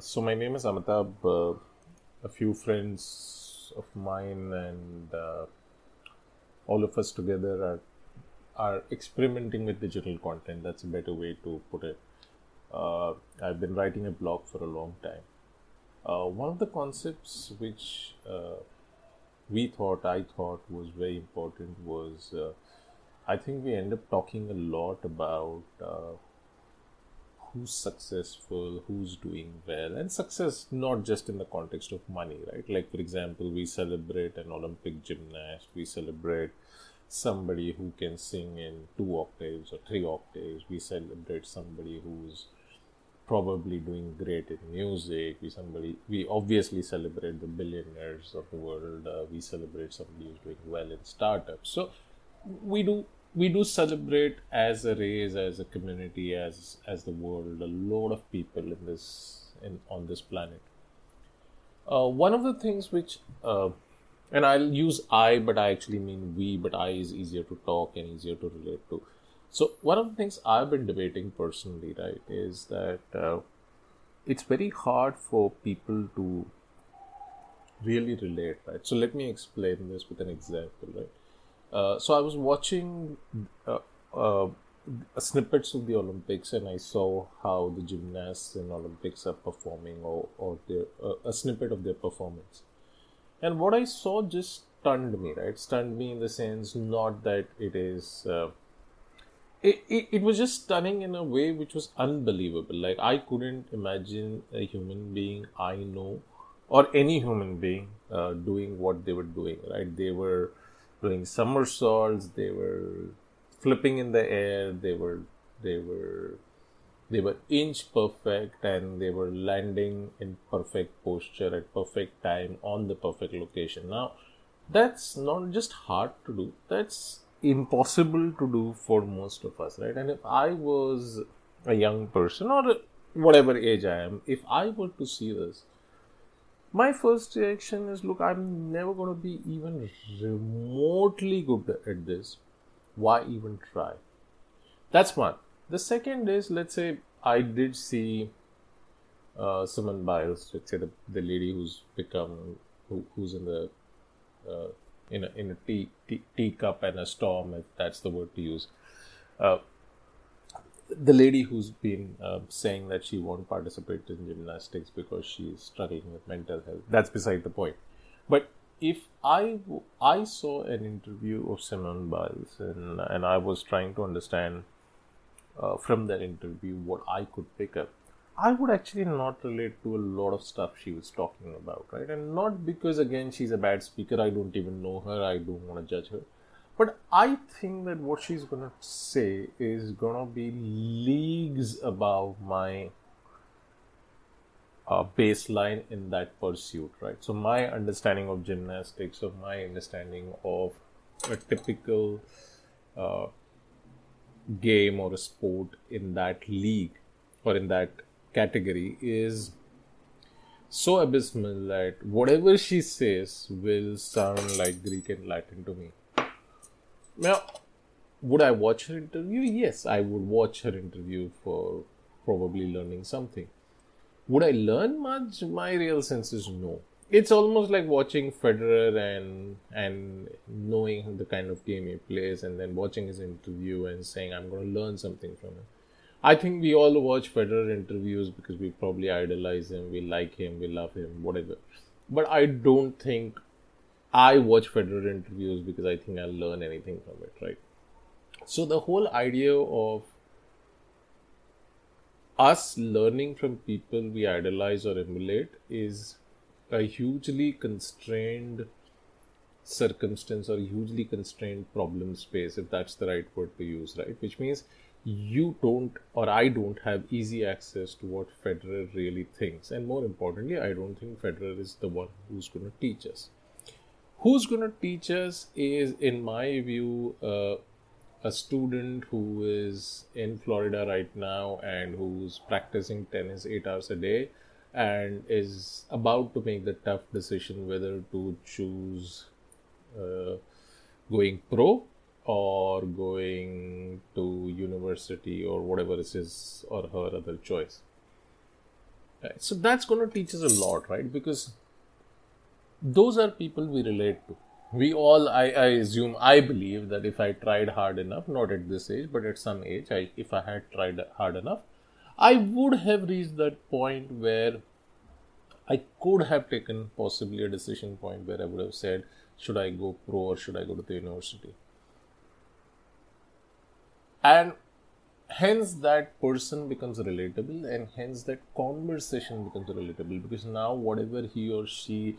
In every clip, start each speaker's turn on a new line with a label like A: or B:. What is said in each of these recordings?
A: So my name is Amitabh. Uh, a few friends of mine and uh, all of us together are are experimenting with digital content. That's a better way to put it. Uh, I've been writing a blog for a long time. Uh, one of the concepts which uh, we thought, I thought, was very important was I think we end up talking a lot about who's successful, who's doing well, and success not just in the context of money, right? Like, for example, we celebrate an Olympic gymnast, we celebrate somebody who can sing in two octaves or three octaves, we celebrate somebody who's probably doing great in music we somebody we obviously celebrate the billionaires of the world uh, we celebrate somebody who's doing well in startups so we do we do celebrate as a race, as a community, as as the world, a lot of people in this in on this planet. Uh, one of the things which, uh, and I'll use I, but I actually mean we, but I is easier to talk and easier to relate to. So one of the things I've been debating personally, right, is that uh, it's very hard for people to really relate, right? So let me explain this with an example, right? Uh, so I was watching uh, uh, snippets of the Olympics, and I saw how the gymnasts in Olympics are performing, or or their, uh, a snippet of their performance. And what I saw just stunned me. Right, stunned me in the sense not that it is. Uh, it, it, it was just stunning in a way which was unbelievable. Like I couldn't imagine a human being I know or any human being doing what they were doing. Right, they were doing somersaults they were flipping in the air they were they were they were inch perfect and they were landing in perfect posture at perfect time on the perfect location. Now that's not just hard to do that's impossible to do for most of us right? And if i was a young person or whatever age i am if i were to see this my first reaction is look i'm never going to be even remotely good at this. Why even try? That's one. The second is let's say i did see uh, Simone Biles, let's say the, the lady who's become who, who's in the uh, in a in a tea, tea cup and a storm, if that's the word to use. Uh, the lady who's been uh, saying that she won't participate in gymnastics because she's struggling with mental health that's beside the point. But if i i saw an interview of simone biles and and i was trying to understand uh, from that interview what i could pick up i would actually not relate to a lot of stuff she was talking about right? And not because again she's a bad speaker i don't even know her i don't want to judge her but I think that what she's gonna say is gonna be leagues above my uh, baseline in that pursuit, right? So my understanding of gymnastics, of my understanding of a typical uh, game or a sport in that league or in that category is so abysmal that whatever she says will sound like Greek and Latin to me. Now, would I watch her interview? Yes, I would watch her interview for probably learning something. Would I learn much? My real sense is no. It's almost like watching Federer and and knowing the kind of game he plays, and then watching his interview and saying, "I'm going to learn something from him." I think we all watch Federer interviews because we probably idolize him, we like him, we love him, whatever. But I don't think I watch Federer interviews because I think I'll learn anything from it, right? So the whole idea of us learning from people we idolize or emulate is a hugely constrained circumstance or hugely constrained problem space, if that's the right word to use, right? Which means you don't or I don't have easy access to what Federer really thinks. And more importantly, I don't think Federer is the one who's going to teach us who's going to teach us is in my view uh, a student who is in florida right now and who's practicing tennis 8 hours a day and is about to make the tough decision whether to choose uh, going pro or going to university or whatever is his or her other choice Right. So that's going to teach us a lot, right? Because those are people we relate to. We all, I, I assume, I believe that if I tried hard enough, not at this age, but at some age, I, if I had tried hard enough, I would have reached that point where I could have taken possibly a decision point where I would have said, should I go pro or should I go to the university? And hence that person becomes relatable and hence that conversation becomes relatable because now whatever he or she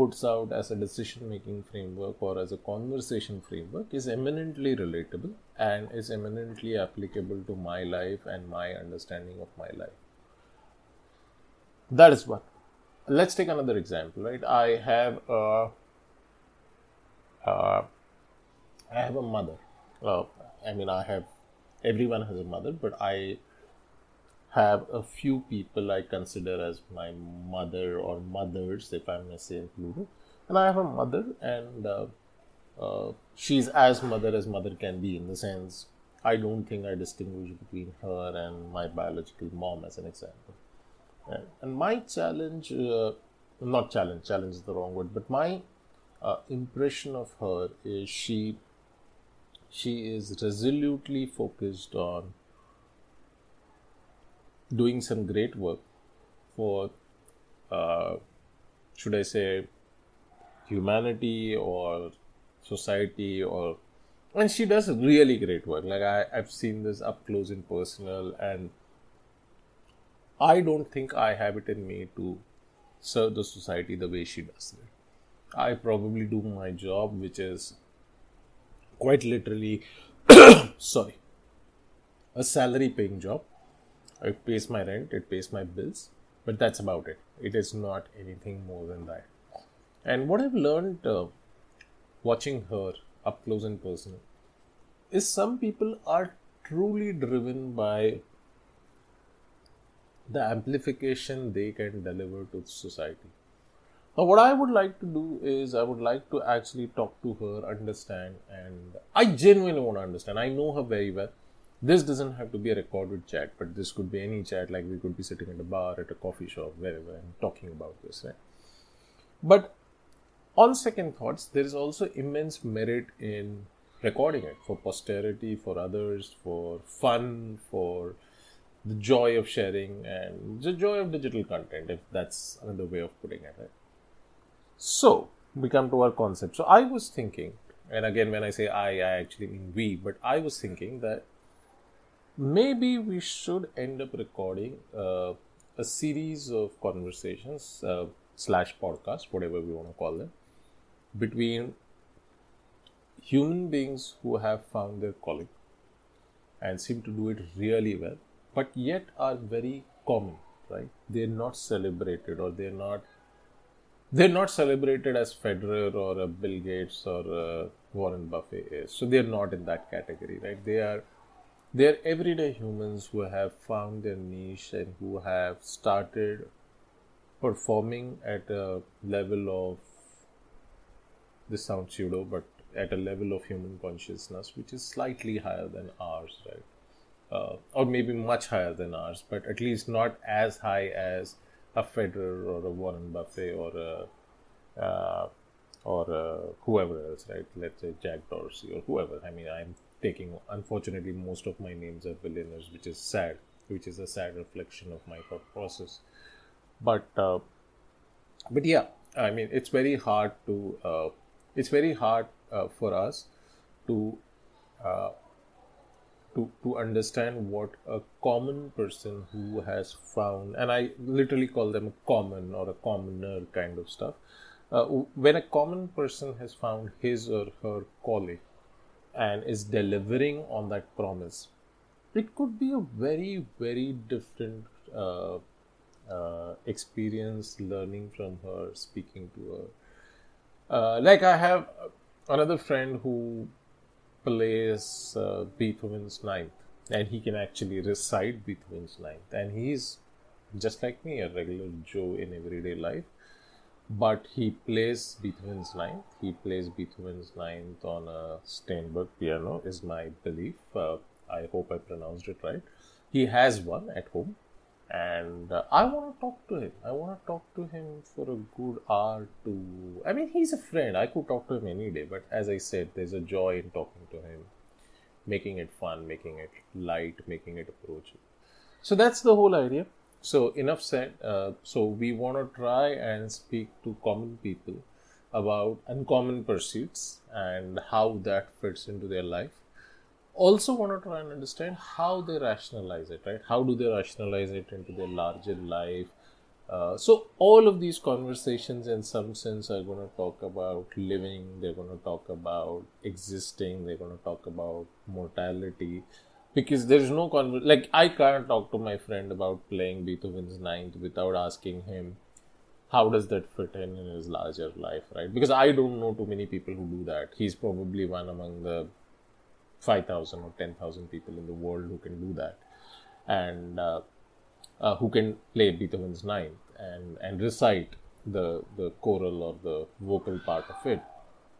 A: puts out as a decision making framework or as a conversation framework is eminently relatable and is eminently applicable to my life and my understanding of my life. That is what let's take another example right? I have a uh, i have a mother. Uh, i mean i have everyone has a mother, but I have a few people I consider as my mother or mothers, if I may say included. And I have a mother, and uh, uh, she's as mother as mother can be in the sense I don't think I distinguish between her and my biological mom, as an example. And, and my challenge, uh, not challenge, challenge is the wrong word, but my uh, impression of her is she she is resolutely focused on doing some great work for, uh, should I say, humanity or society or and she does really great work. Like I, i've seen this up close and personal and i don't think i have it in me to serve the society the way she does it. I probably do my job which is quite literally sorry a salary paying job it pays my rent it pays my bills but that's about it it is not anything more than that and what i've learned uh, watching her up close and personal is some people are truly driven by the amplification they can deliver to society now, what I would like to do is I would like to actually talk to her, understand, and I genuinely want to understand. I know her very well. This doesn't have to be a recorded chat, but this could be any chat, like we could be sitting at a bar, at a coffee shop, wherever, and talking about this, right? But on second thoughts, there is also immense merit in recording it for posterity, for others, for fun, for the joy of sharing, and the joy of digital content, if that's another way of putting it, right? So we come to our concept. So I was thinking, and again, when I say I, I actually mean we, but I was thinking that maybe we should end up recording uh, a series of conversations uh, slash podcast, whatever we want to call them, between human beings who have found their calling and seem to do it really well, but yet are very common, right? They're not celebrated or they're not they're not celebrated as Federer or Bill Gates or a Warren Buffett is. So they're not in that category, right? They are they're everyday humans who have found their niche and who have started performing at a level of this sounds pseudo, but at a level of human consciousness which is slightly higher than ours, right? Uh, or maybe much higher than ours, but at least not as high as a Federer or a Warren Buffett or a, uh, or a whoever else, right? Let's say Jack Dorsey or whoever. I mean, I'm taking, unfortunately, most of my names are billionaires, which is sad, which is a sad reflection of my thought process. But, uh, but yeah, I mean, it's very hard to, uh, it's very hard uh, for us to uh, to, to understand what a common person who has found, and I literally call them a common or a commoner kind of stuff. Uh, when a common person has found his or her calling and is delivering on that promise, it could be a very, very different uh, uh, experience learning from her, speaking to her. Uh, like I have another friend who plays uh, Beethoven's Ninth, and he can actually recite Beethoven's Ninth, and he's just like me, a regular Joe in everyday life. But he plays Beethoven's Ninth. He plays Beethoven's Ninth on a Steinberg piano, is my belief. Uh, I hope I pronounced it right. He has one at home, and uh, I want to talk to him. I want to talk to him for a good hour. To I mean, he's a friend. I could talk to him any day, but as I said, there's a joy in talking to him, making it fun, making it light, making it approachable. So that's the whole idea. So enough said. Uh, so we want to try and speak to common people about uncommon pursuits and how that fits into their life also want to try and understand how they rationalize it, right? How do they rationalize it into their larger life? Uh, so all of these conversations, in some sense, are going to talk about living. They're going to talk about existing. They're going to talk about mortality, because there is no like I can't talk to my friend about playing Beethoven's Ninth without asking him how does that fit in in his larger life, right? Because I don't know too many people who do that. He's probably one among the 5,000 or 10,000 people in the world who can do that and uh, uh, who can play Beethoven's ninth and, and recite the, the choral or the vocal part of it.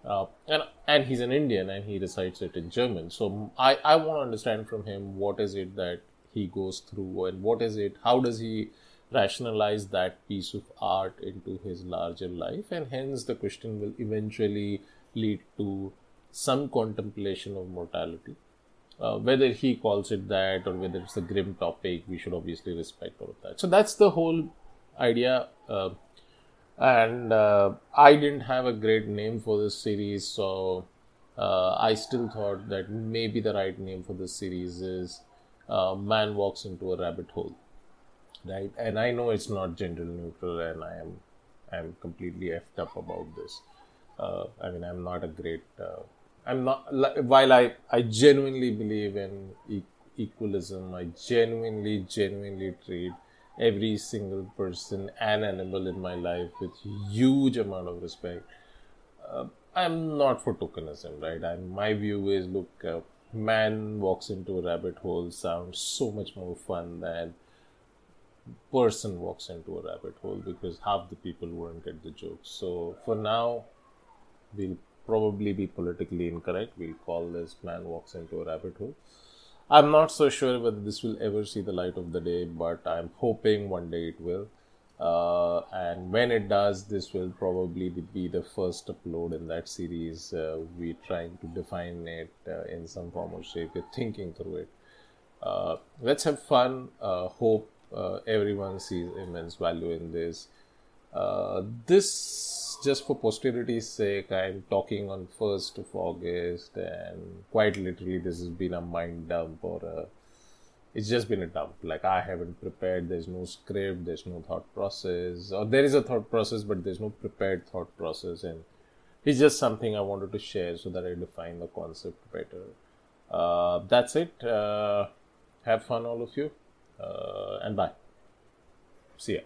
A: Uh, and and he's an Indian and he recites it in German. So I, I want to understand from him what is it that he goes through and what is it, how does he rationalize that piece of art into his larger life, and hence the question will eventually lead to some contemplation of mortality. Uh, whether he calls it that or whether it's a grim topic, we should obviously respect all of that. So that's the whole idea. Uh, and uh, I didn't have a great name for this series, so uh, I still thought that maybe the right name for this series is uh, Man Walks into a Rabbit Hole. Right? And I know it's not gender neutral, and I am I'm completely effed up about this. Uh, I mean, I'm not a great I'm not while I I genuinely believe in e- equalism. I genuinely genuinely treat every single person and animal in my life with huge amount of respect. Uh, I'm not for tokenism, right? I, my view is look, uh, man walks into a rabbit hole sounds so much more fun than person walks into a rabbit hole because half the people won't get the joke. So for now, we'll probably be politically incorrect. We'll call this man walks into a rabbit hole. I'm not so sure whether this will ever see the light of the day, but I'm hoping one day it will. Uh, and when it does, this will probably be the first upload in that series. Uh, we're trying to define it uh, in some form or shape. We're thinking through it. Uh, let's have fun. Uh, hope uh, everyone sees immense value in this. this just for posterity's sake, I'm talking on 1st of August, and quite literally, this has been a mind dump or a. It's just been a dump. Like, I haven't prepared, there's no script, there's no thought process, or there is a thought process, but there's no prepared thought process, and it's just something I wanted to share so that I define the concept better. Uh, that's it. Uh, have fun, all of you, uh, and bye. See ya.